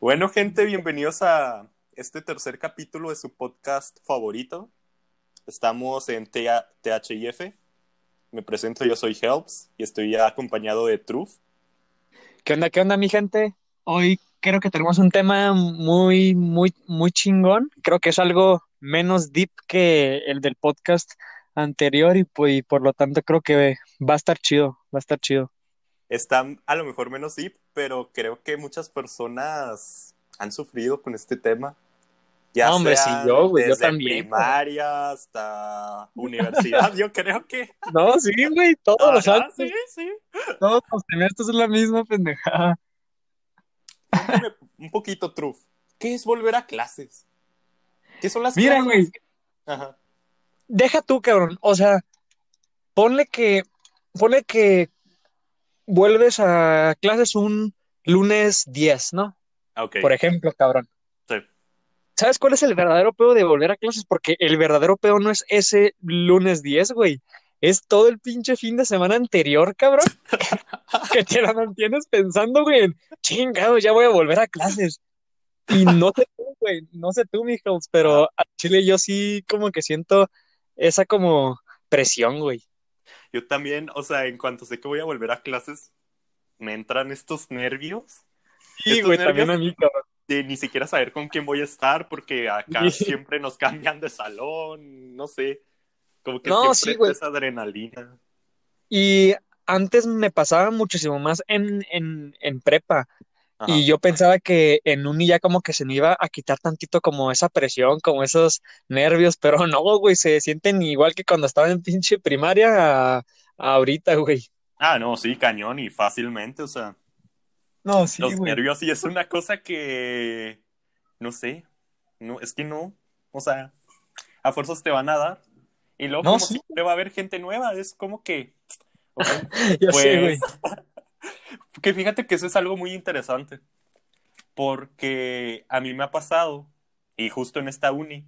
Bueno, gente, bienvenidos a este tercer capítulo de su podcast favorito. Estamos en THIF. Me presento, yo soy Helps y estoy acompañado de Truth. ¿Qué onda, qué onda, mi gente? Hoy creo que tenemos un tema muy, muy, muy chingón. Creo que es algo menos deep que el del podcast anterior y, pues, y por lo tanto creo que va a estar chido, va a estar chido. Está a lo mejor menos deep, pero creo que muchas personas han sufrido con este tema. Ya No, hombre, sea sí, yo, güey, yo desde también, primaria hasta universidad, yo creo que. No, sí, güey, todos los Ajá, años, sí, sí. todos los semestres es la misma pendejada. Cuéntame un poquito, Truth. ¿Qué es volver a clases? ¿Qué son las Mira, clases? güey, Ajá. deja tú, cabrón. O sea, ponle que, ponle que vuelves a clases un lunes 10, ¿no? Por ejemplo, cabrón. Sí. ¿Sabes cuál es el verdadero pedo de volver a clases? Porque el verdadero pedo no es ese lunes 10, güey. Es todo el pinche fin de semana anterior, cabrón. que te la mantienes pensando, güey. Chingado, ya voy a volver a clases. Y no sé tú, güey. No sé tú, mijos, pero a Chile yo sí como que siento esa como presión, güey. Yo también, o sea, en cuanto sé que voy a volver a clases, me entran estos nervios Sí, Estos güey, también nervios- a mí, cabrón. de ni siquiera saber con quién voy a estar, porque acá Sí. siempre nos cambian de salón, no sé. Como que No, siempre sí, es adrenalina. Y antes me pasaba muchísimo más en, en, en prepa. Ajá. Y yo pensaba que en uni ya como que se me iba a quitar tantito como esa presión, como esos nervios, pero no, güey, se sienten igual que cuando estaba en pinche primaria a, a ahorita, güey. Ah, no, sí, cañón y fácilmente, o sea, No, sí, los güey. nervios sí es una cosa que, no sé, no, es que no, o sea, a fuerzas te van a dar. Y luego No, como sí. siempre va a haber gente nueva, es como que, ok, Ya sé, güey. Que fíjate que eso es algo muy interesante, porque a mí me ha pasado, y justo en esta uni,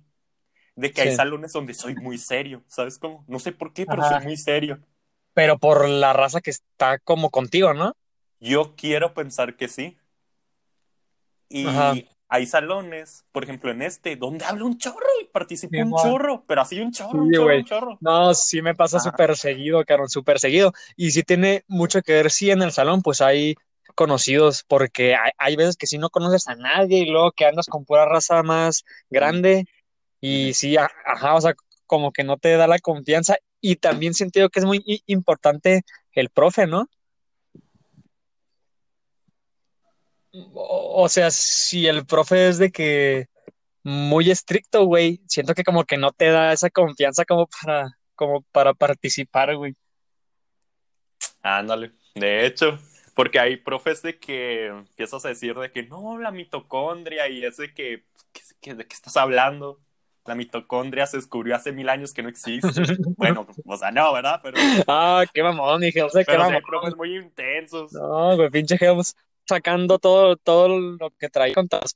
de que hay salones donde soy muy serio, ¿sabes cómo? No sé por qué, pero Ajá. soy muy serio. Pero por la raza que está como contigo, ¿no? Yo quiero pensar que sí. Y Ajá. Hay salones, por ejemplo en este, donde hablo un chorro y participo un chorro, pero así un chorro, un chorro, un chorro. No, sí me pasa súper seguido, cabrón, súper seguido. Y sí tiene mucho que ver, sí, en el salón, pues hay conocidos, porque hay, hay veces que sí no conoces a nadie y luego que andas con pura raza más grande y sí, ajá, o sea, como que no te da la confianza. Y también siento yo que es muy importante el profe, ¿no? O, o sea, si el profe es de que muy estricto, güey, siento que como que no te da esa confianza como para, como para participar, güey. Ándale, de hecho, porque hay profes de que empiezas a decir de que no, la mitocondria y es de que, ¿qué- qué- ¿de qué estás hablando? La mitocondria se descubrió hace mil años que no existe. Bueno, o sea, no, ¿verdad? Pero, Ah, qué mamón, dije, o sea, qué pero hay mamón. profes muy intensos. No, güey, pinche Helms sacando todo, todo lo que trae con todas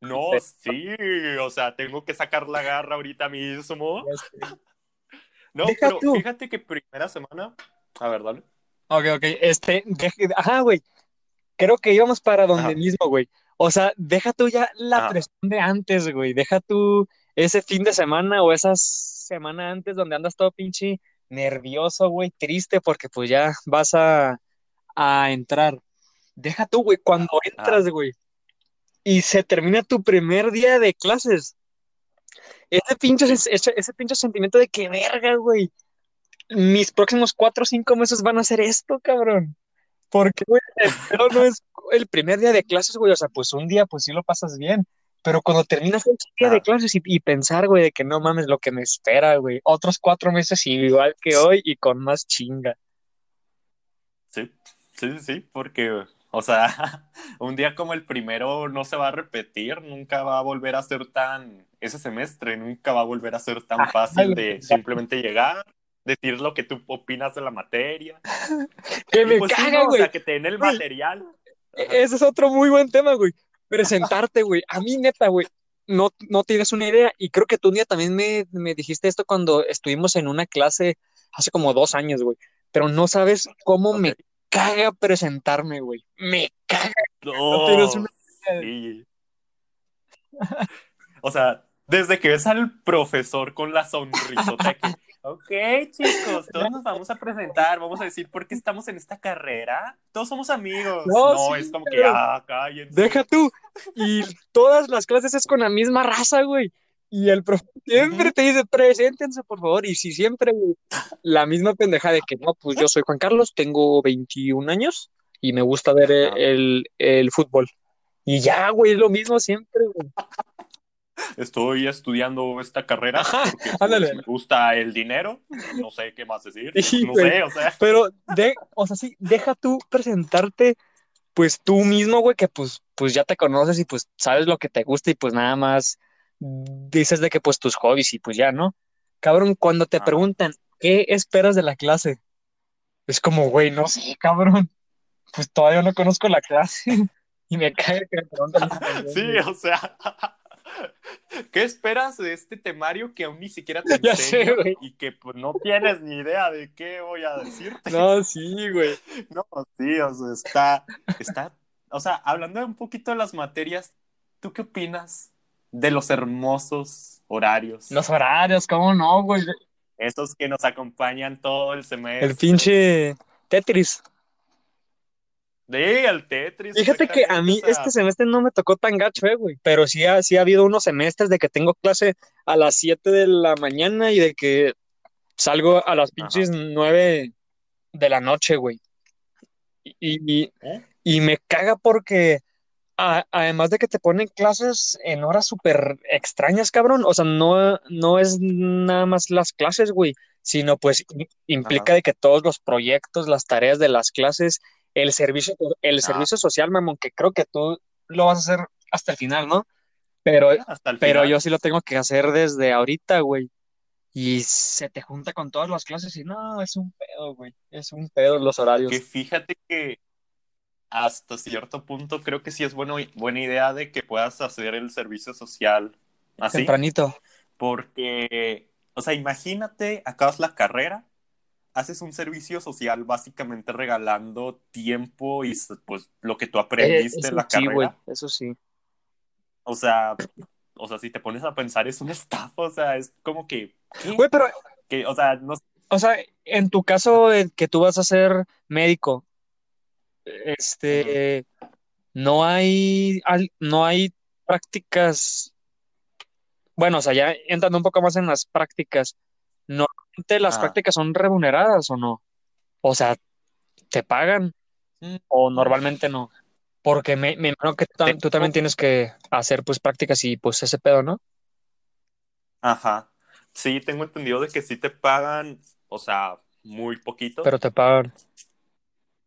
No, sí, o sea, tengo que sacar la garra ahorita mismo. No, Deja pero tú. fíjate que primera semana, a ver, dale. Ok, ok, este, deje- ajá, güey, creo que íbamos para donde Ajá. mismo, güey. O sea, deja tú ya la Ajá. presión de antes, güey. Deja tú ese fin de semana o esa semana antes donde andas todo pinche nervioso, güey, triste porque pues ya vas a, a entrar. Deja tú, güey, cuando entras, güey, y se termina tu primer día de clases. Ese pinche, ese, ese pinche sentimiento de que verga, güey. Mis próximos cuatro o cinco meses van a ser esto, cabrón. Porque, güey, no es el primer día de clases, güey. O sea, pues un día, pues sí lo pasas bien. Pero cuando terminas el día de clases y, y pensar, güey, de que no mames lo que me espera, güey. Otros cuatro meses igual que hoy y con más chinga. Sí, sí, sí, sí, porque, o sea, un día como el primero no se va a repetir, nunca va a volver a ser tan, ese semestre nunca va a volver a ser tan Ajá, fácil güey. de simplemente llegar, decir lo que tú opinas de la materia. Que me pues sí, caga, ¿no? O güey. sea, que te den el Güey. material. Ajá. E- Ese es otro muy buen tema, güey. Presentarte, güey. A mí, neta, güey. No, no tienes una idea. Y creo que tú un día también me, me dijiste esto cuando estuvimos en una clase hace como dos años, güey. Pero no sabes cómo me Ok. Caga presentarme, güey. Me caga. No, tienes una Sí. O sea, desde que ves al profesor con la sonrisota que, ok, chicos, todos nos vamos a presentar, vamos a decir por qué estamos en esta carrera. Todos somos amigos. No, No, sí, es como que, pero- ah, cállense. Deja tú. Y todas las clases es con la misma raza, güey. Y el profe siempre te dice, preséntense, por favor. Y si siempre, la misma pendeja de que, no, pues yo soy Juan Carlos, tengo 21 años y me gusta ver Ah. el, el fútbol. Y ya, güey, es lo mismo siempre, güey. Estoy estudiando esta carrera Ajá, porque pues, me gusta el dinero. No sé qué más decir. Sí, no güey. sé, o sea. Pero, de, o sea, sí, deja tú presentarte, pues tú mismo, güey, que pues, pues ya te conoces y pues sabes lo que te gusta y pues nada más dices de que pues tus hobbies y pues ya, ¿no? Cabrón, cuando te preguntan, ¿qué esperas de la clase? Es como, güey, no sé, cabrón. Pues todavía no conozco la clase y me cae que me preguntan Sí, güey. o sea. ¿Qué esperas de este temario que aún ni siquiera te sé, enseño y que pues no tienes ni idea de qué voy a decirte? No, sí, güey. No, sí, o sea, está, está, o sea, hablando un poquito de las materias, ¿tú qué opinas de los hermosos horarios? Los horarios, ¿cómo no, güey? Esos que nos acompañan todo el semestre. El pinche Tetris. Sí, el Tetris. Fíjate que a mí exactamente, o sea, este semestre no me tocó tan gacho, eh, güey. Pero sí ha, sí ha habido unos semestres de que tengo clase a las 7 de la mañana y de que salgo a las pinches 9 de la noche, güey. Y, y, ¿eh? y me caga porque a- además de que te ponen clases en horas súper extrañas, cabrón. O sea, no, no es nada más las clases, güey, sino pues implica Ajá. de que todos los proyectos, las tareas de las clases, el servicio, el Ah. servicio social, mamón, que creo que tú lo vas a hacer hasta el final, ¿no? Pero, Hasta el pero final. yo sí lo tengo que hacer desde ahorita, güey. Y se te junta con todas las clases y no, es un pedo, güey. Es un pedo los horarios. Que fíjate que hasta cierto punto creo que sí es bueno, buena idea de que puedas hacer el servicio social así. Tempranito. Porque, o sea, imagínate, acabas la carrera, haces un servicio social básicamente regalando tiempo y pues lo que tú Eh, aprendiste en la sí, carrera. güey, eso sí. O sea, o sea, si te pones a pensar es una estafa, o sea, es como que. Güey, pero, Que, o sea, no o sea, en tu caso, en que tú vas a ser médico, este, no hay, no hay prácticas, bueno, o sea, ya entrando un poco más en las prácticas, ¿normalmente las Ajá. prácticas son remuneradas o no? O sea, ¿te pagan Mm. o normalmente no? Porque me, me imagino que tú, tam- tú Tengo- también tienes que hacer pues prácticas y pues ese pedo, ¿no? Ajá. Sí, tengo entendido de que sí te pagan, o sea, muy poquito, Pero te pagan.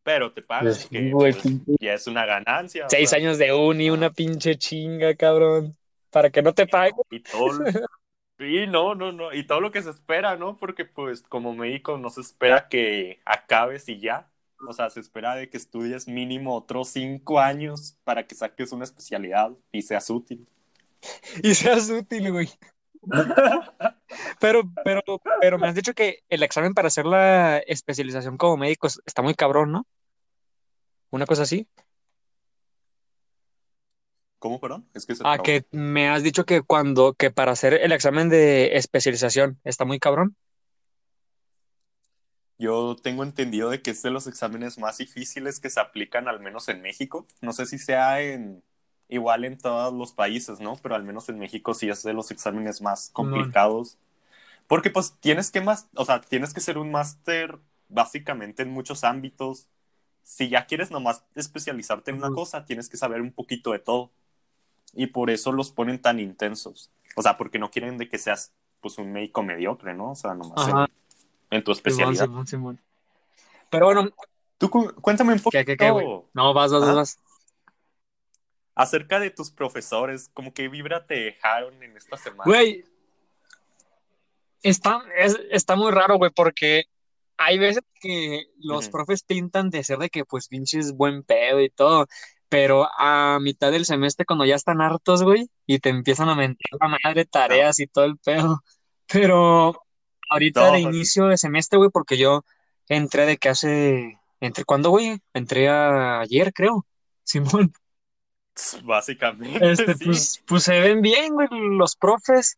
Pero te pagan, Sí, que pues, ya es una ganancia. o Seis sea, años de uni, una pinche chinga, cabrón. Para que no te paguen. y todo, lo- y no, no, no, y todo lo que se espera, ¿no? Porque pues como médico no se espera que acabes y ya. O sea, se espera de que estudies mínimo otros cinco años para que saques una especialidad y seas útil. Y seas útil, güey. Pero, pero, pero me has dicho que el examen para hacer la especialización como médico es- está muy cabrón, ¿no? Una cosa así. ¿Cómo, perdón? Es que se Ah, que me has dicho que cuando, que para hacer el examen de especialización está muy cabrón. Yo tengo entendido de que es de los exámenes más difíciles que se aplican, al menos en México. No sé si sea en igual en todos los países, ¿no? Pero al menos en México sí es de los exámenes más complicados. Porque pues tienes que más, o sea, tienes que ser un máster básicamente en muchos ámbitos. Si ya quieres nomás especializarte en una Ujú. cosa, tienes que saber un poquito de todo. Y por eso los ponen tan intensos. O sea, porque no quieren de que seas pues un médico mediocre, ¿no? O sea, nomás en, en tu Simón, especialidad. Simón, Simón. Pero bueno, Tú cu- cuéntame un ¿qué, poquito qué, qué, güey? No, vas, vas, Ajá. vas. Acerca de tus profesores, como que vibra te dejaron en esta semana. Güey, está, es- está muy raro, güey, porque hay veces que los profes pintan de ser de que, pues, pinches buen pedo y todo, pero a mitad del semestre, cuando ya están hartos, güey, y te empiezan a mentar la madre, tareas y todo el pedo. Pero ahorita No, de pues- inicio de semestre, güey, porque yo entré de que hace, ¿entre cuándo, güey? Entré a- ayer, creo, Simón. Básicamente, Este, sí. pues, pues se ven bien, güey, los profes.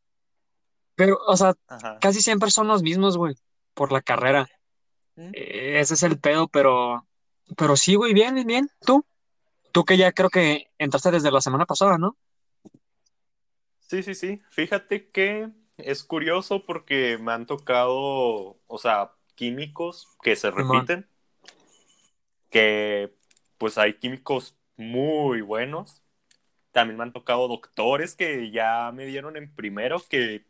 Pero, o sea, Ajá. casi siempre son los mismos, güey, por la carrera. ¿Mm? Eh, Ese es el pedo, pero, pero sí, güey, bien, bien. ¿Tú? Tú que ya creo que entraste desde la semana pasada, ¿no? Sí, sí, sí. Fíjate que es curioso porque me han tocado, o sea, químicos que se repiten, que pues hay químicos muy buenos. También me han tocado doctores que ya me dieron en primero que...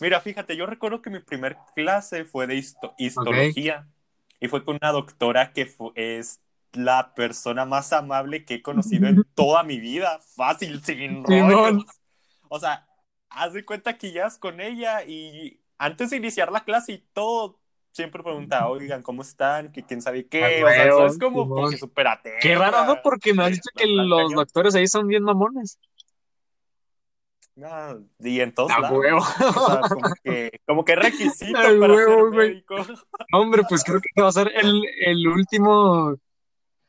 Mira, fíjate, yo recuerdo que mi primer clase fue de histo- histología y fue con una doctora que es la persona más amable que he conocido en toda mi vida. Fácil, sin rollos. O sea, haz de cuenta que ya con ella y antes de iniciar la clase y todo, siempre preguntaba, oigan, ¿cómo están? Que quién sabe qué. Ah, O sea, eso es como porque súper. Qué raro, ¿no? Porque me has Eh, dicho que los cañón. doctores ahí son bien mamones. Ah, y en todos A lados. huevo. O sea, como que, como que requisito A para huevo, ser médico. Hombre, pues creo que va a ser el, el último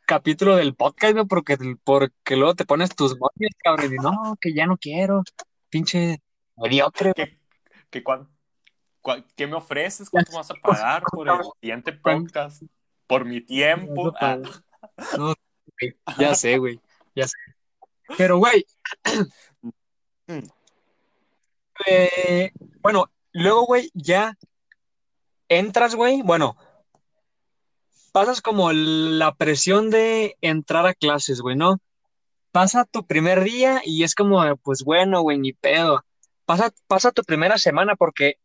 capítulo del podcast, ¿no? Porque, porque luego te pones tus moños, cabrón, y no, que ya no quiero. Pinche mediocre. ¿Qué, qué, cuán- cuán- qué me ofreces? ¿Cuánto vas a pagar por el siguiente podcast? ¿Por mi tiempo? Ah, No, ya sé, güey, ya sé. Pero, güey, eh, bueno, luego, güey, ya entras, güey, bueno, pasas como la presión de entrar a clases, güey, ¿no? Pasa tu primer día y es como, pues bueno, güey, ni pedo. Pasa, pasa tu primera semana porque,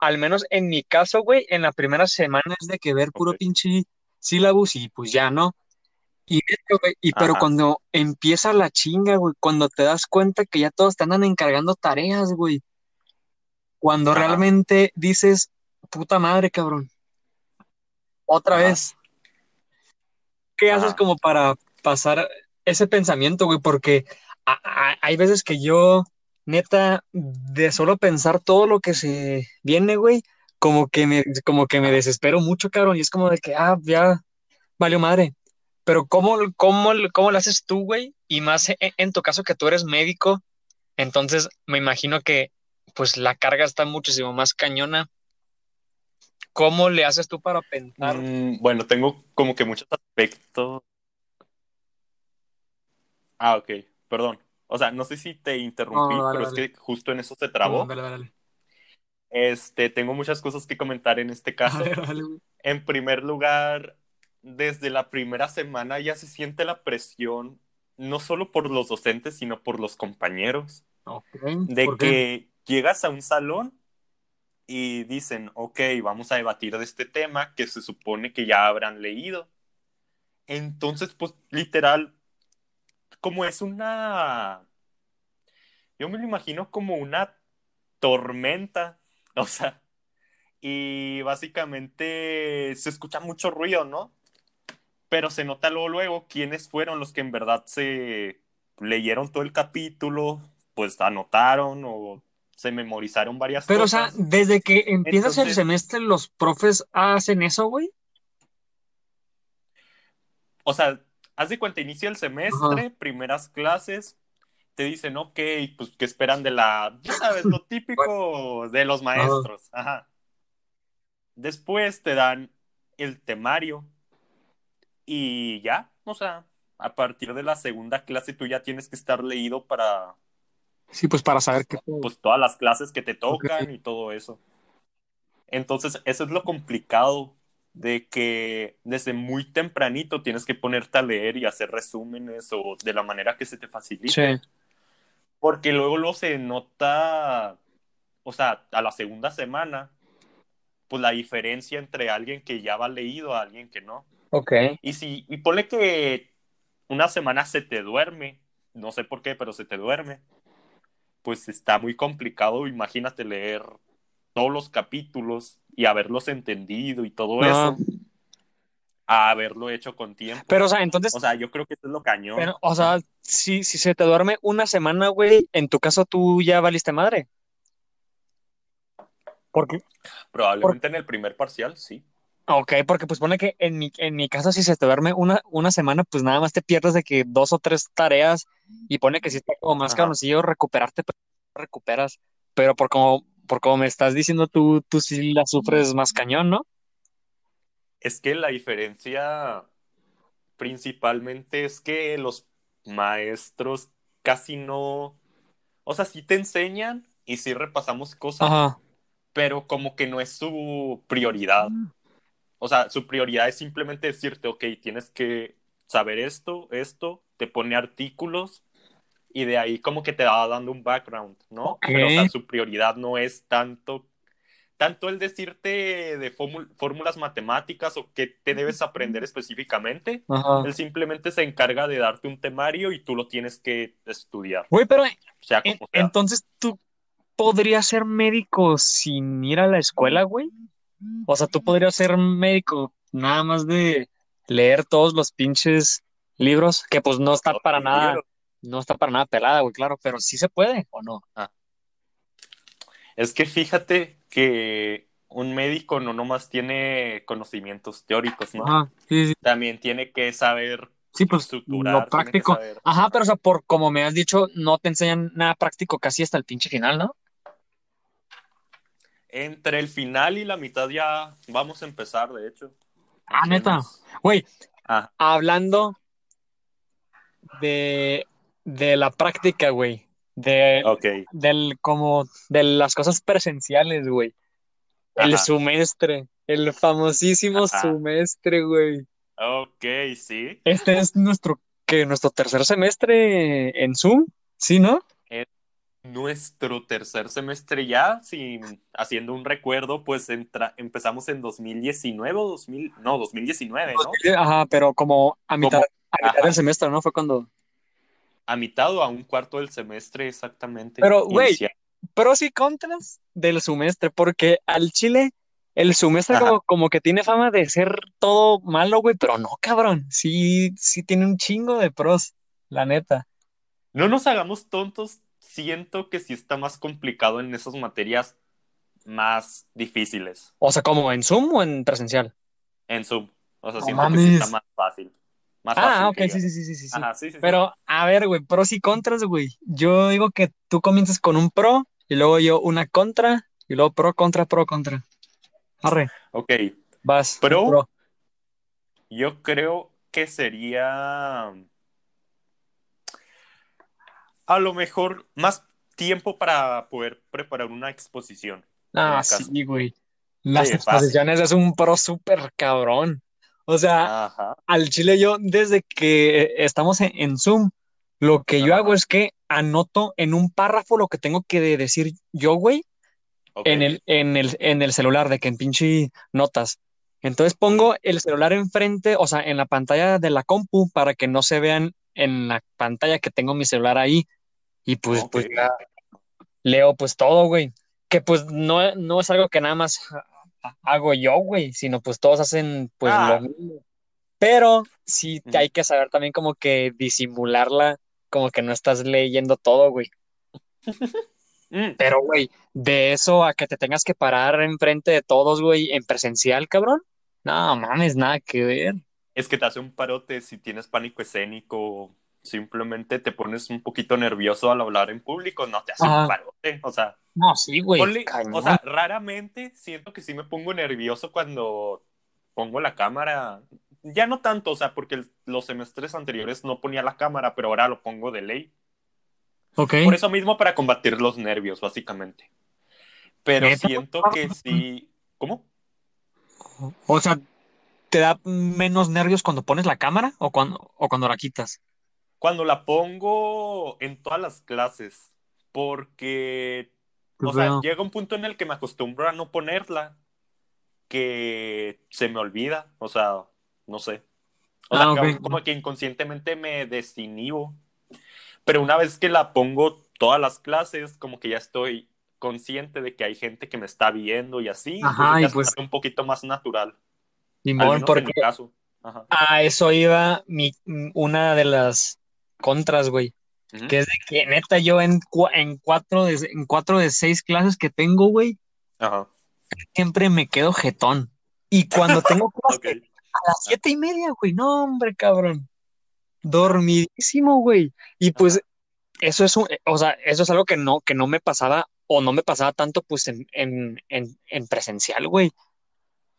al menos en mi caso, güey, en la primera semana es de que ver puro pinche sílabus y pues ya, ¿no? Y, esto, güey, y pero cuando empieza la chinga, güey, cuando te das cuenta que ya todos te andan encargando tareas, güey, cuando Ajá. realmente dices, puta madre, cabrón, otra Ajá. vez, ¿qué haces como para pasar ese pensamiento, güey? Porque hay veces que yo, neta, de solo pensar todo lo que se viene, güey, como que me, como que me desespero mucho, cabrón, y es como de que, ah, ya, valió madre. Pero ¿cómo, cómo, cómo lo haces tú, güey? Y más en, en tu caso que tú eres médico, entonces me imagino que pues la carga está muchísimo más cañona. ¿Cómo le haces tú para pensar? Mm, bueno, tengo como que muchos aspectos. Ah, ok, perdón. O sea, no sé si te interrumpí, No, dale, pero dale. es que justo en eso se trabó. Dale. Este, tengo muchas cosas que comentar en este caso. En primer lugar, desde la primera semana ya se siente la presión, no solo por los docentes, sino por los compañeros, Ok, de ¿por qué? que llegas a un salón y dicen, ok, vamos a debatir de este tema que se supone que ya habrán leído. Entonces, pues literal, como es una, yo me lo imagino como una tormenta, o sea, y básicamente se escucha mucho ruido, ¿no? Pero se nota luego, luego quiénes fueron los que en verdad se leyeron todo el capítulo, pues anotaron o se memorizaron varias Pero, o sea, cosas. desde que empiezas el semestre, los profes hacen eso, güey. O sea, haz de cuenta, inicia el semestre, primeras clases, te dicen, ok, pues, ¿qué esperan de la, ya sabes, lo típico de los maestros? Ajá. Después te dan el temario y ya, o sea, a partir de la segunda clase tú ya tienes que estar leído para, Sí, pues para saber qué. pues, todas las clases que te tocan y todo eso. Entonces, eso es lo complicado de que desde muy tempranito tienes que ponerte a leer y hacer resúmenes o de la manera que se te facilite. Sí. Porque luego, luego se nota, o sea, a la segunda semana, pues la diferencia entre alguien que ya va leído a alguien que no. Ok. Y si, y ponle que una semana se te duerme, no sé por qué, pero se te duerme, pues está muy complicado, imagínate leer todos los capítulos y haberlos entendido y todo eso, a haberlo hecho con tiempo. Pero, o sea, entonces, O sea, yo creo que eso es lo cañón. pero, o sea, si, si se te duerme una semana, güey, en tu caso tú ya valiste madre. Porque, Probablemente en el primer parcial, sí. Ok, porque pues pone que en mi, en mi caso si se te duerme una, una semana, pues nada más te pierdes de que dos o tres tareas y pone que si está como más Ajá. cabroncillo recuperarte, pero no recuperas. Pero por como, por como me estás diciendo tú, tú sí la sufres más cañón, ¿no? Es que la diferencia principalmente es que los maestros casi no, o sea, sí te enseñan y sí repasamos cosas, Ajá. pero como que no es su prioridad. O sea, su prioridad es simplemente decirte, ok, tienes que saber esto, esto, te pone artículos y de ahí como que te va dando un background, ¿no? Pero, o sea, su prioridad no es tanto, tanto el decirte de fórmul- fórmulas matemáticas o qué te debes aprender específicamente. Ajá. Él simplemente se encarga de darte un temario y tú lo tienes que estudiar, Güey, pero sea en- como sea. entonces tú podrías ser médico sin ir a la escuela, güey. O sea, tú podrías ser médico nada más de leer todos los pinches libros, que pues no está para nada, libros. No está para nada pelada, güey, claro, pero sí se puede, ¿o no? Es que fíjate que un médico no nomás tiene conocimientos teóricos, ¿no? Ajá, sí, sí, También tiene que saber sí, pues estructurar, lo práctico. saber- Ajá, pero o sea, por como me has dicho, no te enseñan nada práctico casi hasta el pinche final, ¿no? Entre el final y la mitad ya vamos a empezar, de hecho. Ah, neta. Güey, Ah, hablando de, de la práctica, güey, de, ok. del como de las cosas presenciales, güey. El semestre, el famosísimo semestre, güey. Ok, sí. Este es nuestro, que nuestro tercer semestre en Zoom, ¿sí, no? Nuestro tercer semestre ya, sin, haciendo un recuerdo, pues entra, empezamos en 2019 o 2000, no, 2019, ¿no? Ajá, pero como a mitad, Como- a mitad del semestre, ¿no? Fue cuando. A mitad o a un cuarto del semestre exactamente. Pero, güey. Pros y contras del semestre, porque al Chile el semestre como, como que tiene fama de ser todo malo, güey, pero no, cabrón. Sí, sí tiene un chingo de pros, la neta. No nos hagamos tontos, siento que sí está más complicado en esas materias más difíciles O sea, como en Zoom o en presencial. en Zoom. O sea, No siento que sí está más fácil. Más fácil Ah, ok, que sí, sí, sí, sí, sí. sí. Ajá, sí, sí, sí. Pero, a ver, güey, pros y contras, güey. Yo digo que tú comiences con un pro y luego yo una contra y luego pro, contra, pro, contra. Arre, Ok, vas. Pro. pro. yo creo que sería a lo mejor más tiempo para poder preparar una exposición. Ah, sí, güey. Las exposiciones es un pro súper cabrón. O sea, Ajá. al chile yo, desde que estamos en, en Zoom, lo que yo hago es que anoto en un párrafo lo que tengo que de- decir yo, güey, en el, en el, en el celular, de que en pinche notas. Entonces pongo el celular enfrente, o sea, en la pantalla de la compu, para que no se vean en la pantalla que tengo mi celular ahí. Y pues, pues leo pues todo, güey. Que pues no, no es algo que nada más hago yo, güey, sino pues todos hacen pues Ah. lo mismo. Pero sí hay que saber también como que disimularla, como que no estás leyendo todo, güey. Mm, Pero, güey, de eso a que te tengas que parar enfrente de todos, güey, en presencial, cabrón. No mames, nada que ver. Es que te hace un parote si tienes pánico escénico, simplemente te pones un poquito nervioso al hablar en público, no te hace un parote. O sea, No, sí, güey. o sea, raramente siento que sí me pongo nervioso cuando pongo la cámara. Ya no tanto, o sea, porque el- los semestres anteriores no ponía la cámara, pero ahora lo pongo de ley. ok. Por eso mismo, para combatir los nervios, básicamente. Pero ¿Neta? siento que sí. ¿Cómo? O sea, ¿te da menos nervios cuando pones la cámara o cuando, o cuando la quitas? Cuando la pongo en todas las clases, porque, o sea, Veo. llega un punto en el que me acostumbro a no ponerla, que se me olvida, o sea, no sé. O sea, Ah, ok. como- como que inconscientemente me desinhibo. Pero una vez que la pongo todas las clases, como que ya estoy consciente de que hay gente que me está viendo y así, Ajá, y pues- un poquito más natural. En porque mi caso. Ajá. a eso iba mi, una de las contras, güey. Que es de que neta yo en, en, cuatro de, en cuatro de seis clases que tengo, güey, siempre me quedo jetón. Y cuando tengo clase a las siete y media, güey, no, hombre, cabrón. Dormidísimo, güey. Y pues eso es un, o sea, eso es algo que no, que no me pasaba, o no me pasaba tanto, pues, en, en, en, en presencial, güey.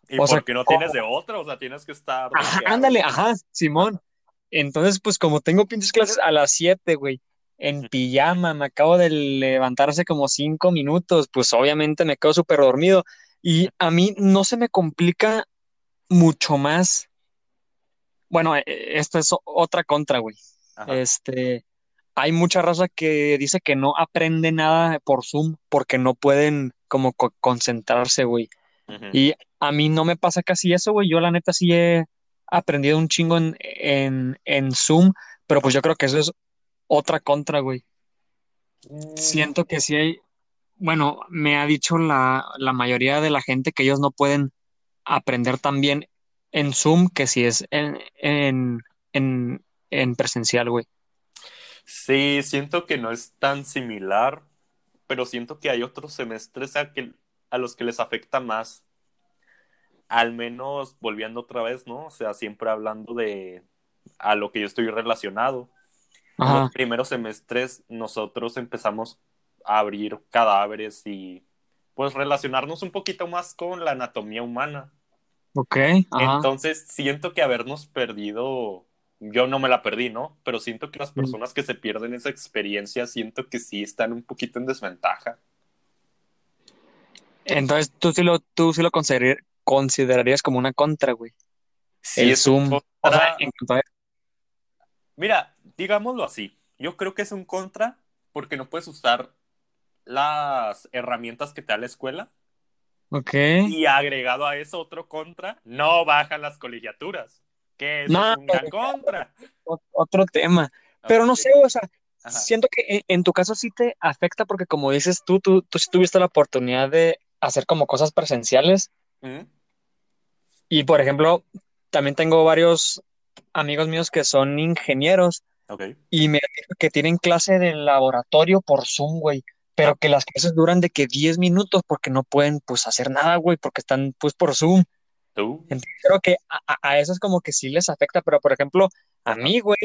¿Y O sea, porque no tienes de otra? O sea, tienes que estar. Ajá, ándale, ajá, Simón. Entonces, pues como tengo pinches clases a las 7, güey, en pijama, me acabo de levantar hace como cinco minutos, pues obviamente me quedo súper dormido. Y a mí no se me complica mucho más. Bueno, eh, esta es o- otra contra, güey. Ajá. Este, hay mucha raza que dice que no aprende nada por Zoom porque no pueden como co- concentrarse, güey. Y a mí no me pasa casi eso, güey. Yo la neta sí he aprendido un chingo en, en, en Zoom, pero pues yo creo que eso es otra contra, güey. Mm, Siento que sí hay, bueno, me ha dicho la, la mayoría de la gente que ellos no pueden aprender tan bien en Zoom que si es en, en, en, en presencial, güey. Sí, siento que no es tan similar, pero siento que hay otros semestres a, que, a los que les afecta más. Al menos volviendo otra vez, ¿no? O sea, siempre hablando de a lo que yo estoy relacionado. En los primeros semestres nosotros empezamos a abrir cadáveres y pues relacionarnos un poquito más con la anatomía humana. ok, ajá. Entonces siento que habernos perdido, yo no me la perdí, ¿no? Pero siento que las Mm. personas que se pierden esa experiencia, siento que sí están un poquito en desventaja. Entonces tú sí lo, tú sí lo consider- considerarías como una contra, güey. Sí, El es un Zoom. O contra- sea, Mira, digámoslo así, yo creo que es un contra porque no puedes usar las herramientas que te da la escuela Ok. y agregado a eso otro contra, no bajan las colegiaturas, que eso No, es un gran contra. otro tema. Pero no sé, o sea, ajá. siento que en, en tu caso sí te afecta porque como dices tú, tú, tú sí tuviste la oportunidad de hacer como cosas presenciales Y por ejemplo, también tengo varios amigos míos que son ingenieros y me que tienen clase de laboratorio por Zoom, güey, pero que las clases duran de que 10 minutos porque no pueden pues hacer nada, güey, porque están pues por Zoom. ¿Tú? Entonces creo que a, a- esos como que sí les afecta, pero por ejemplo, a mí, güey,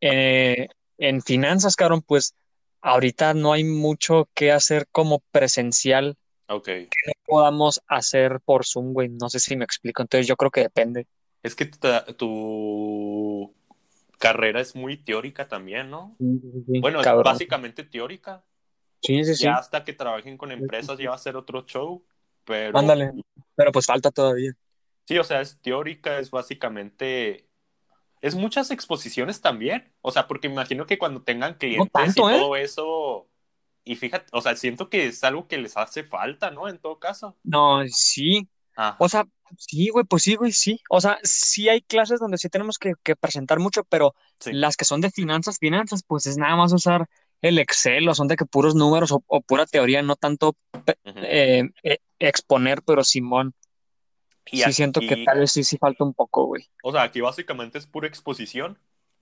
eh, en finanzas, cabrón, pues ahorita no hay mucho que hacer como presencial Ok. que podamos hacer por Zoom, güey. No sé si me explico, entonces yo creo que depende. Es que tu, carrera es muy teórica también, ¿no? Bueno, es básicamente teórica. Sí, sí, sí. Ya hasta que trabajen con empresas ya va a ser otro show, pero Ándale. Pero pues falta todavía. sí, o sea, es teórica, es básicamente es muchas exposiciones también, o sea, porque me imagino que cuando tengan clientes tanto, y ¿eh? todo eso y fíjate, o sea, siento que es algo que les hace falta, ¿no? En todo caso. No, sí. Ajá. O sea, sí, güey, pues sí, güey, sí. O sea, sí hay clases donde sí tenemos que, que presentar mucho, pero Sí. las que son de finanzas, finanzas, pues es nada más usar el Excel o son de que puros números o, o pura teoría, no tanto eh, eh, exponer, pero Simón, Y sí siento que tal vez sí, sí falta un poco, güey. O sea, aquí básicamente es pura exposición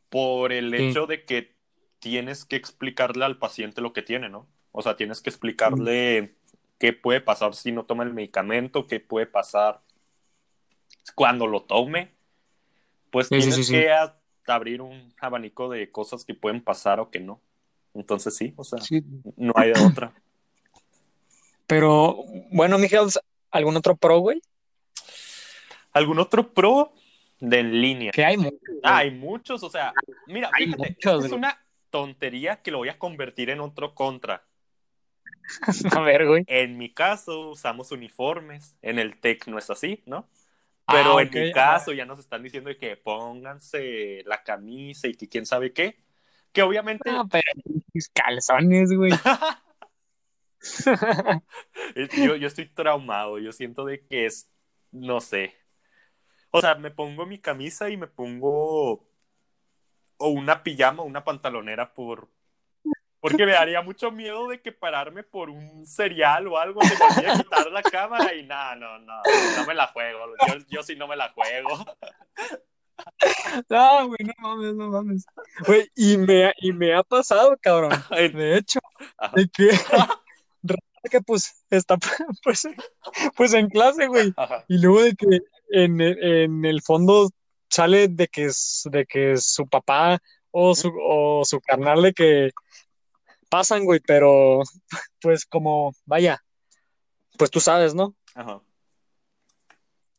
por el Sí. hecho de que tienes que explicarle al paciente lo que tiene, ¿no? O sea, tienes que explicarle qué puede pasar si no toma el medicamento, qué puede pasar cuando lo tome. Pues Sí, tienes sí, sí. que a- abrir un abanico de cosas que pueden pasar o que no. Entonces sí, o sea, no hay de otra. Pero bueno, Miguel, ¿algún otro pro, güey? ¿Algún otro pro de en línea? Que hay mucho, güey. Ah, hay muchos, o sea, mira, Hay fíjate, muchos, es una tontería que lo voy a convertir en otro contra. A ver, güey. En mi caso, usamos uniformes. En el TEC no es así, ¿no? Pero Ah, en ok, mi caso ya nos están diciendo que pónganse la camisa y que quién sabe qué. Que obviamente No, pero mis calzones, güey. yo, yo estoy traumado. Yo siento de que es, no sé. O sea, me pongo mi camisa y me pongo o una pijama o una pantalonera por... Porque me daría mucho miedo de que pararme por un cereal o algo, se me olvide quitar la cámara y nada, no, no, no me la juego. Yo, yo sí no me la juego. No, güey, no mames, no mames. Güey, y me, y me ha pasado, cabrón. De hecho, Ajá. de que, que pues está pues, pues en clase, güey. Ajá. Y luego de que en, el- en el fondo sale de que, de que su papá o su, o su carnal de que pasan, güey, pero pues como, vaya, pues tú sabes, ¿no? Ajá.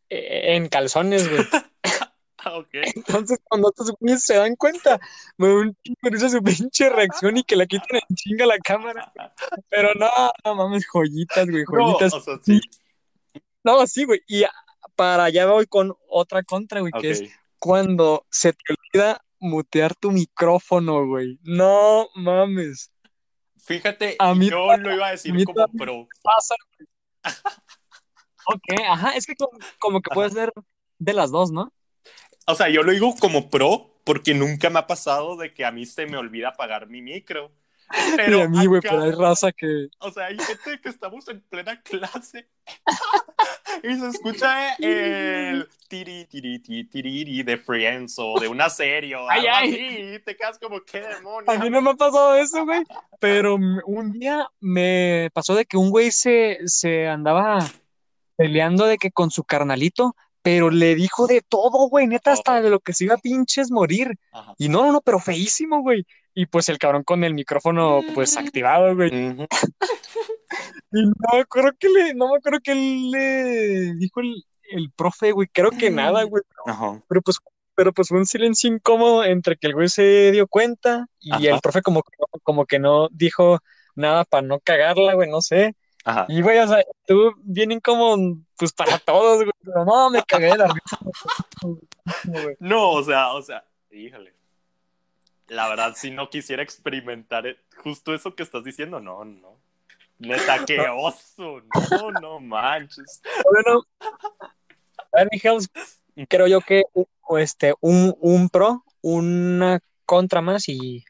Eh, En calzones, güey. Ah, ok. Entonces, cuando estos güeyes se dan cuenta, me da un chingo su pinche reacción y que la quiten en chinga la cámara. Pero no, no mames, joyitas, güey, No, joyitas. o sea, sí. No, sí, güey. Y para allá voy con otra contra, güey, que es cuando se te olvida mutear tu micrófono, güey. No mames. Fíjate, A mí yo lo iba a decir como pro. Pasa. Ok, ajá, es que como, como que puede ser de las dos, ¿no? O sea, yo lo digo como pro porque nunca me ha pasado de que a mí se me olvida apagar mi micro. Pero y a mí, güey, pero hay raza que. O sea, hay gente que estamos en plena clase y se escucha el tiri, tiri, tiri, tiri de Friends o de una serie o Ay, algo ay. así. y te quedas como, ¿qué A mí no me ha pasado eso, güey. Pero un día me pasó de que un güey se, se andaba peleando de que con su carnalito, pero le dijo de todo, güey, neta, hasta de lo que se iba a pinches morir. Ajá. Y no, no, no, pero feísimo, güey. Y pues el cabrón con el micrófono, pues activado, güey. Y no me acuerdo que le, no me acuerdo que le dijo el, el profe, güey. Creo que nada, güey. Ajá. Pero pues, pero pues fue un silencio incómodo entre que el güey se dio cuenta y el profe como, que no- como que no dijo nada para no cagarla, güey, no sé. Ajá. Y güey, o sea, estuvo bien incómodo, pues para todos, güey. Pero no, me cagué de la risa. No, o sea, o sea, híjole. La verdad, si no quisiera experimentar eh, justo eso que estás diciendo, no, no. Neta, qué oso. No, no manches. Bueno, mi Helms, creo yo que este, un, un pro, una contra más y,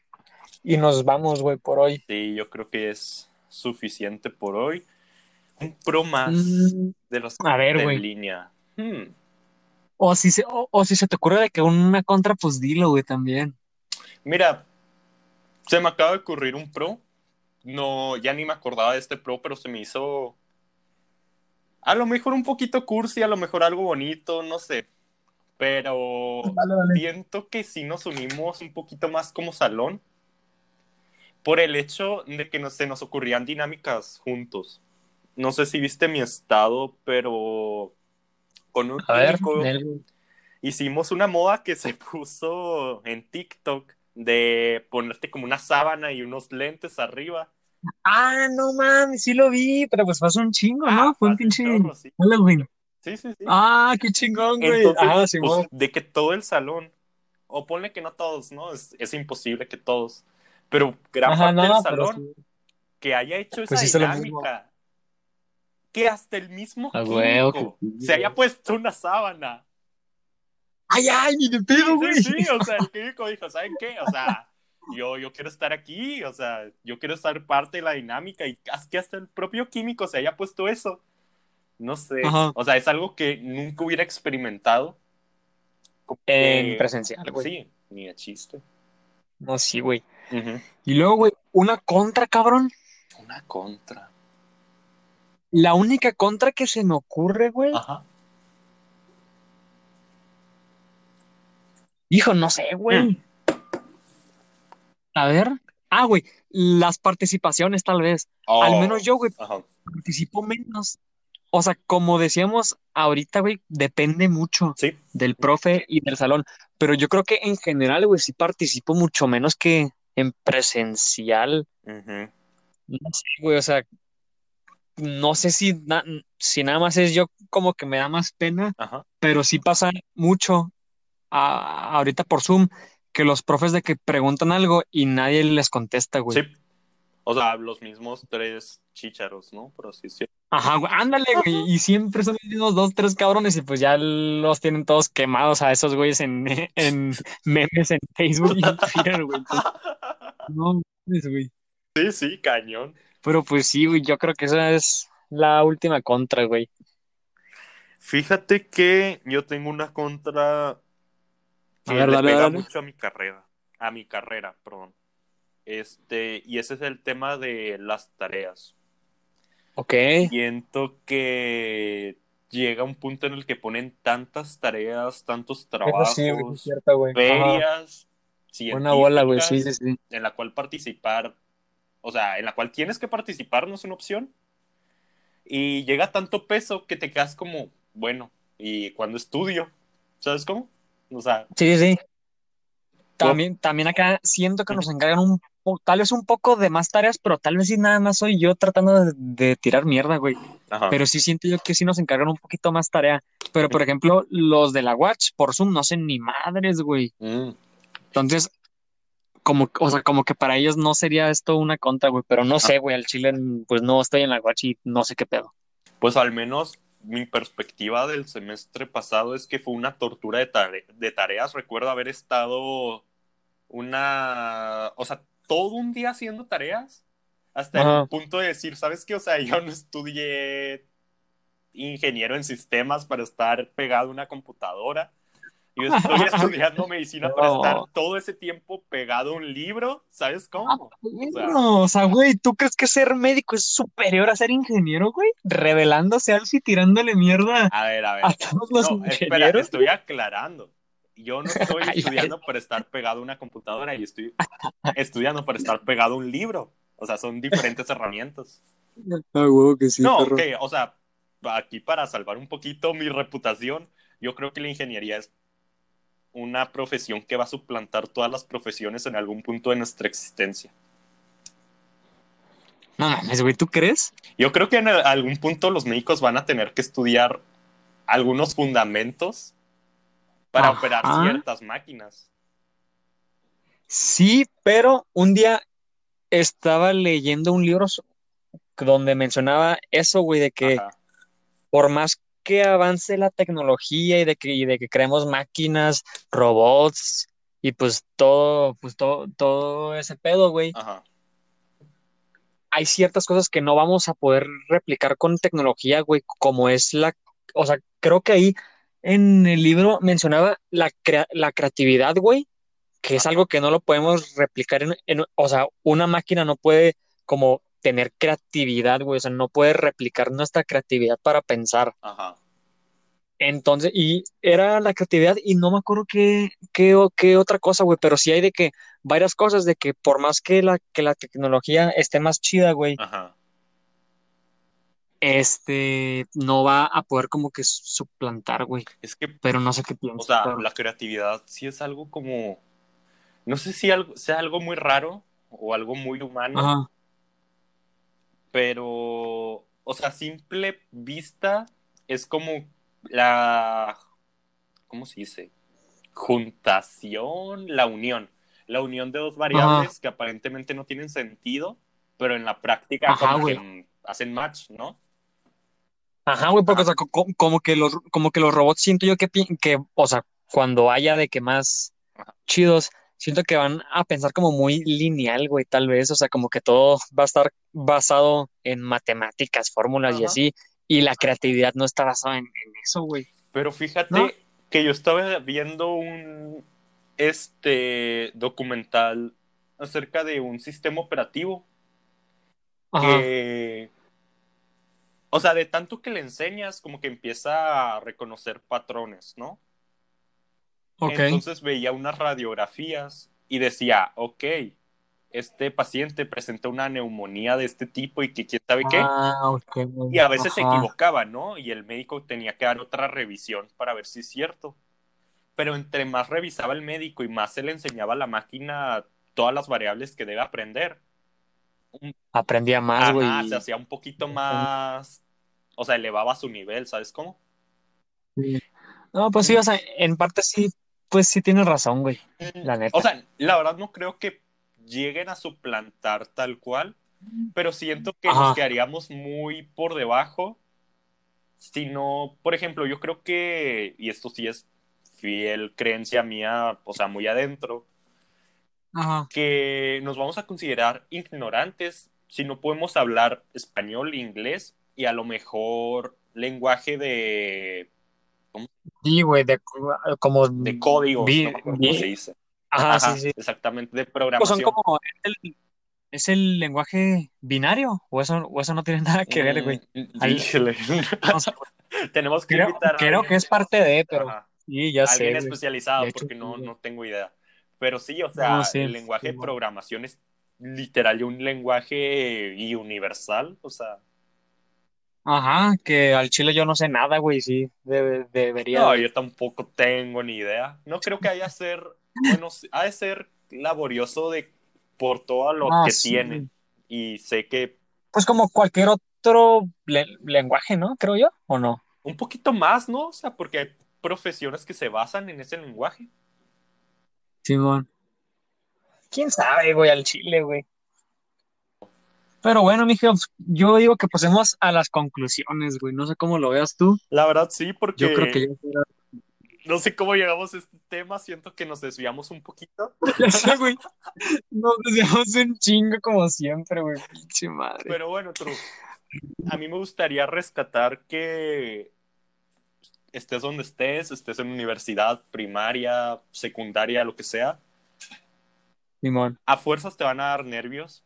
y nos vamos, güey, por hoy. Sí, yo creo que es suficiente por hoy. Un pro más Mm, de los a ver, güey. línea. Hmm. O si se, o, o si se te ocurre de que una contra, pues dilo, güey, también. Mira, se me acaba de ocurrir un pro. No, ya ni me acordaba de este pro, pero se me hizo a lo mejor un poquito cursi, a lo mejor algo bonito, no sé. Pero siento que sí nos unimos un poquito más como salón por el hecho de que nos, se nos ocurrían dinámicas juntos. No sé si viste mi estado, pero con un A ver, hicimos una moda que se puso en TikTok de ponerte como una sábana y unos lentes arriba. Ah, no mames, sí lo vi, pero pues fue hace un chingo, ¿no? Ah, Fue un pinche chorro, sí. Halloween. Sí, sí, sí. Ah, qué chingón, güey. Entonces, Ah, pues, Simón. de que todo el salón, o ponle que no todos, ¿no? Es, es imposible que todos, pero gran Ajá, parte no, del salón sí. que haya hecho esa Pues lo dinámica, que hasta el mismo Ah, químico sí, se haya puesto una sábana. Ay, ay, ni de pedo, güey. Sí, sí, o sea, el químico dijo, ¿saben qué? O sea, yo, yo quiero estar aquí, o sea, yo quiero estar parte de la dinámica y que hasta el propio químico se haya puesto eso. No sé, Ajá. o sea, es algo que nunca hubiera experimentado. En presencial, güey. Sí, ni de chiste. No, sí, güey. Y luego, güey, una contra, cabrón. Una contra. La única contra que se me ocurre, güey. Ajá. Hijo, no sé, güey. Mm. A ver. Ah, güey, las participaciones tal vez. Al Oh, menos yo, güey, Ajá. participo menos. O sea, como decíamos ahorita, güey, depende mucho Sí. del profe y del salón. Pero yo creo que en general, güey, sí participo mucho menos que en presencial. Ujú. No sé, güey, o sea, no sé si, na- si nada más es yo como que me da más pena, Ajá. pero sí pasa mucho a- ahorita por Zoom que los profes de que preguntan algo y nadie les contesta, güey. Sí. O sea, los mismos tres chícharos, ¿no? Por así decirlo. Ajá, güey, ándale, güey, y siempre son los mismos dos, tres cabrones y pues ya los tienen todos quemados a esos güeyes en, en memes en Facebook y en Twitter, güey. Entonces, no, güey. Sí, sí, cañón. Pero pues sí, güey, yo creo que esa es la última contra, güey. Fíjate que yo tengo una contra que ver, le dale, pega dale. mucho a mi carrera, a mi carrera, perdón. Este, y ese es el tema de las tareas. Ok. Siento que llega un punto en el que ponen tantas tareas, tantos trabajos, sí, cierto, ferias, Buena bola, güey, sí, sí. en la cual participar, o sea, en la cual tienes que participar, no es una opción. Y llega tanto peso que te quedas como, bueno, ¿y cuando estudio? ¿Sabes cómo? O sea, Sí, sí. También, también acá siento que nos encargan un tal vez un poco de más tareas, pero tal vez sí nada más soy yo tratando de, de tirar mierda, güey. ajá. Pero sí siento yo que sí nos encargan un poquito más tarea. Pero, por ejemplo, los de la Watch por Zoom no hacen ni madres, güey. Mm. Entonces, como, o sea, como que para ellos no sería esto una contra, güey. Pero no sé, güey, al Chile, pues no estoy en la Watch y no sé qué pedo. Pues al menos mi perspectiva del semestre pasado es que fue una tortura de, tare- de tareas. Recuerdo haber estado una, o sea, todo un día haciendo tareas hasta Ajá. el punto de decir, ¿sabes qué? O sea, yo no estudié ingeniero en sistemas para estar pegado a una computadora. Yo estoy estudiando medicina para No. estar todo ese tiempo pegado a un libro, ¿sabes cómo? sea- No, o sea, güey, ¿tú crees que ser médico es superior a ser ingeniero, güey? Revelándose algo y tirándole mierda A ver, a ver. a todos los No, espera, ingenieros. estoy aclarando. Yo no estoy estudiando para estar pegado a una computadora y estoy estudiando para estar pegado a un libro. O sea, son diferentes herramientas. Ah, huevo que sí, no, perro. ok, o sea, aquí para salvar un poquito mi reputación, yo creo que la ingeniería es una profesión que va a suplantar todas las profesiones en algún punto de nuestra existencia. No mames, güey, ¿tú crees? Yo creo que en el- algún punto los médicos van a tener que estudiar algunos fundamentos para Ajá. operar ciertas máquinas. Sí, pero un día estaba leyendo un libro donde mencionaba eso, güey, de que Ajá. por más que avance la tecnología y de que, y de que creemos máquinas, robots y pues todo, pues todo, todo ese pedo, güey, Ajá. hay ciertas cosas que no vamos a poder replicar con tecnología, güey, como es la, o sea, creo que ahí en el libro mencionaba la, crea- la creatividad, güey, que es algo que no lo podemos replicar en, en- o sea, una máquina no puede como tener creatividad, güey, o sea, no puede replicar nuestra creatividad para pensar. Ajá. Entonces, y era la creatividad y no me acuerdo qué, qué, o- qué otra cosa, güey, pero sí hay de que varias cosas de que por más que la, que la tecnología esté más chida, güey, Ajá. este, no va a poder como que suplantar, güey, Es que, pero no sé qué o piensas. sea, pero- la creatividad sí es algo como. No sé si algo, sea algo muy raro o algo muy humano, Ajá, pero. O sea, simple vista es como la. ¿Cómo se dice? Juntación, la unión. La unión de dos variables que aparentemente no tienen sentido, pero en la práctica Ajá, como güey. que hacen match, ¿no? Ajá, güey, porque, Ajá. o sea, co- co- como que los, como que los robots siento yo que, que, o sea, cuando haya de que más chidos, siento que van a pensar como muy lineal, güey, tal vez, o sea, como que todo va a estar basado en matemáticas, fórmulas y así, y la creatividad no está basada en, en eso, güey. Pero fíjate ¿No? que yo estaba viendo un este documental acerca de un sistema operativo Ajá, que o sea, de tanto que le enseñas como que empieza a reconocer patrones, ¿no? Entonces veía unas radiografías y decía, ok, este paciente presenta una neumonía de este tipo y que quién sabe qué. Ah. Y a veces se equivocaba, ¿no? Y el médico tenía que dar otra revisión para ver si es cierto. Pero entre más revisaba el médico y más se le enseñaba a la máquina todas las variables que debe aprender, Aprendía más, güey. se hacía un poquito más, o sea, elevaba su nivel, ¿sabes cómo? No, pues sí, o sea, en parte sí, pues sí tienes razón, güey. La neta. O sea, la verdad no creo que lleguen a suplantar tal cual, pero siento que Ajá. nos quedaríamos muy por debajo. Si no, por ejemplo, yo creo que, y esto sí es fiel creencia mía, o sea, muy adentro, Ajá. que nos vamos a considerar ignorantes si no podemos hablar español, inglés y a lo mejor lenguaje de, Sí, güey, de, como de códigos, vi- no me acuerdo vi- cómo se dice. Ajá, Ajá, sí, sí. exactamente, de Pues son programación. como, ¿es el, es el lenguaje binario? ¿O eso, o eso no tiene nada que ver, güey? Mm, sé, Tenemos que Creo, invitar a creo que es parte de, pero ajá, sí, ya alguien sé, especializado, hecho, porque no, no tengo idea. Pero sí, o No, sea, sí, el lenguaje sí, de programación es literal un lenguaje y universal, o sea, Ajá, que al chile yo no sé nada, güey, sí, debe- debería no, de. yo tampoco tengo ni idea. No creo que haya ser, bueno, ha de ser laborioso de por todo lo No, que sí, tiene. Y sé que Pues como cualquier otro le- lenguaje, ¿no? Creo yo, ¿o no? un poquito más, ¿no? O sea, porque hay profesiones que se basan en ese lenguaje. Simón. ¿Quién sabe, güey, al chile, güey? Pero bueno, mijo, yo digo que pasemos a las conclusiones, güey. No sé cómo lo veas tú. La verdad sí, Yo creo que porque ya no sé cómo llegamos a este tema, siento que nos desviamos un poquito, Ya sé, güey. Nos desviamos un chingo como siempre, güey. Pinche madre. pero bueno, True, a mí me gustaría rescatar que estés donde estés, estés en universidad, primaria, secundaria, lo que sea, Simón. a fuerzas te van a dar nervios,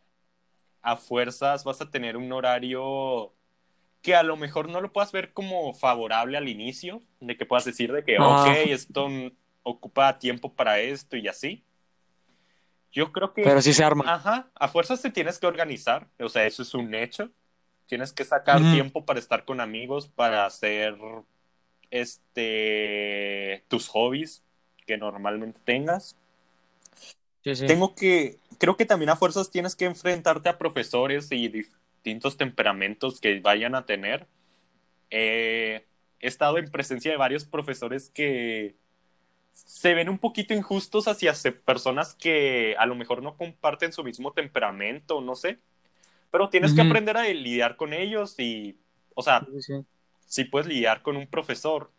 a fuerzas vas a tener un horario que a lo mejor no lo puedas ver como favorable al inicio, de que puedas decir de que, Ah. ok, esto ocupa tiempo para esto y así. Yo creo que, Pero sí se arma. ajá, a fuerzas te tienes que organizar, o sea, eso es un hecho. Tienes que sacar tiempo para estar con amigos, para hacer este tus hobbies que normalmente tengas. Sí, sí. Tengo que, creo que también a fuerzas tienes que enfrentarte a profesores y distintos temperamentos que vayan a tener. Eh, he estado en presencia de varios profesores que se ven un poquito injustos hacia personas que a lo mejor no comparten su mismo temperamento, no sé, pero tienes que aprender a lidiar con ellos y, o sea, sí. si puedes lidiar con un profesor,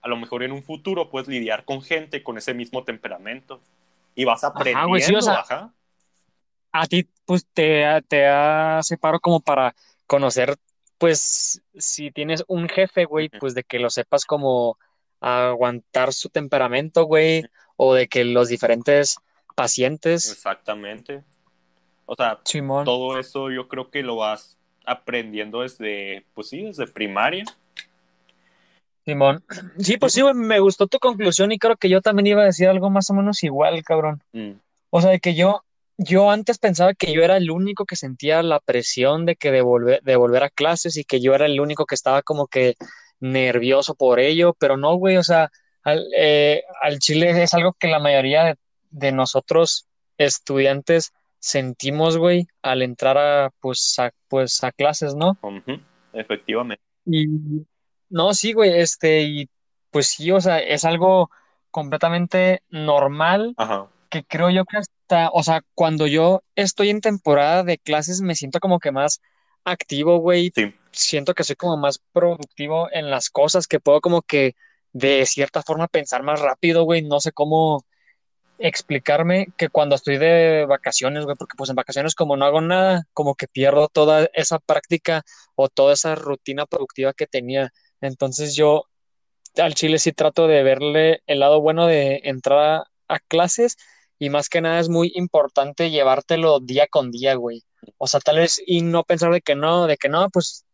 a lo mejor en un futuro puedes lidiar con gente con ese mismo temperamento y vas aprendiendo, güey, sí, o sea, ajá. A ti, pues, te, te hace paro como para conocer, pues, si tienes un jefe, güey, pues de que lo sepas como aguantar su temperamento, güey, o de que los diferentes pacientes. Exactamente. O sea, Simón. todo eso yo creo que lo vas aprendiendo desde, pues sí, desde primaria. Simón. Sí, pues sí, güey, me gustó tu conclusión y creo que yo también iba a decir algo más o menos igual, cabrón. Mm, O sea, de que yo, yo antes pensaba que yo era el único que sentía la presión de que de volver, de volver a clases y que yo era el único que estaba como que nervioso por ello, pero no, güey, o sea, al, eh, al chile es algo que la mayoría de, de nosotros estudiantes sentimos, güey, al entrar a, pues, a, pues, a clases, ¿no? Efectivamente. Y no, sí, güey, este, y pues sí, o sea, es algo completamente normal Ajá. que creo yo que hasta, o sea, cuando yo estoy en temporada de clases me siento como que más activo, güey, Sí. siento que soy como más productivo en las cosas, que puedo como que de cierta forma pensar más rápido, güey, no sé cómo explicarme que cuando estoy de vacaciones, güey, porque pues en vacaciones como no hago nada, como que pierdo toda esa práctica o toda esa rutina productiva que tenía. Entonces yo al chile sí trato de verle el lado bueno de entrar a, clases y más que nada es muy importante llevártelo día con día, güey. O sea, tal vez y no pensar de que no, de que no, pues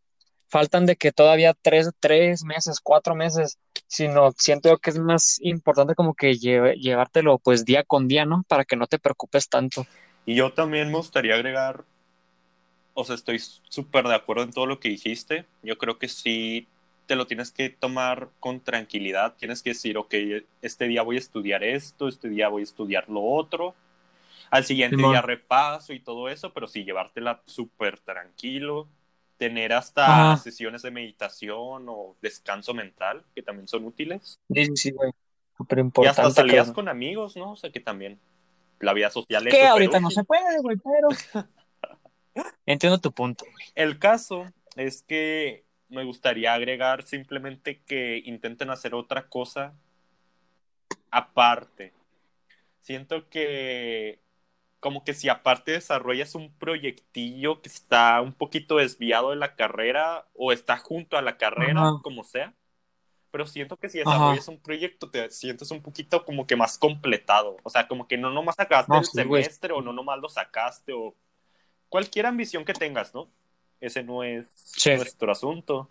faltan de que todavía tres, tres meses, cuatro meses, sino siento yo que es más importante como que llevártelo pues día con día, ¿no? Para que no te preocupes tanto. Y yo también me gustaría agregar, o sea, estoy súper de acuerdo en todo lo que dijiste. Yo creo que sí te lo tienes que tomar con tranquilidad. Tienes que decir, ok, este día voy a estudiar esto, este día voy a estudiar lo otro. Al siguiente Simón. día repaso y todo eso, pero sí llevártela súper tranquilo. Tener hasta sesiones de meditación o descanso mental, que también son útiles. Sí, sí, sí, güey. Súper Y hasta importante. salidas con amigos, ¿no? O sea, que también la vida social es Que ahorita no se puede, güey, pero entiendo tu punto. güey. El caso es que me gustaría agregar simplemente que intenten hacer otra cosa aparte. Siento que como que si aparte desarrollas un proyectillo que está un poquito desviado de la carrera o está junto a la carrera, Ajá. como sea, pero siento que si Ajá. desarrollas un proyecto te sientes un poquito como que más completado, o sea, como que no nomás sacaste No, el sí, güey. semestre o no nomás lo sacaste o cualquier ambición que tengas, ¿no? Ese no es Sí. nuestro asunto.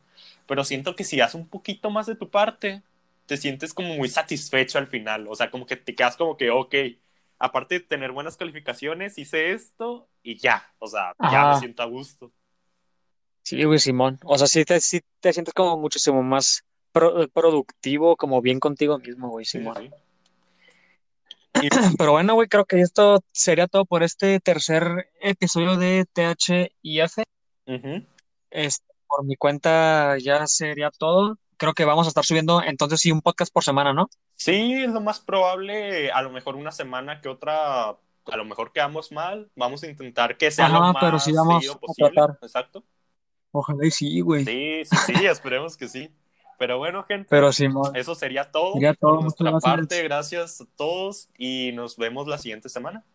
Pero siento que si haces un poquito más de tu parte, te sientes como muy satisfecho al final. O sea, como que te quedas como que, ok, aparte de tener buenas calificaciones, hice esto y ya. O sea, ya me siento a gusto. Sí, güey, Simón. O sea, sí te, sí te sientes como muchísimo más pro- productivo, como bien contigo mismo, güey, Sí, sí, Simón. Pero bueno, güey, creo que esto sería todo por este tercer episodio de THIF. Este, por mi cuenta ya sería todo. Creo que vamos a estar subiendo entonces sí un podcast por semana, ¿no? Sí, es lo más probable, a lo mejor una semana que otra, a lo mejor quedamos mal. Vamos a intentar que sea lo Ajá, más pero sí vamos a posible. tratar. Exacto. Ojalá y sí, güey. Sí, sí, sí, esperemos que sí. Pero bueno, gente, Pero Simón, eso sería todo sería por todo. Nuestra gracias. parte. Gracias a todos y nos vemos la siguiente semana.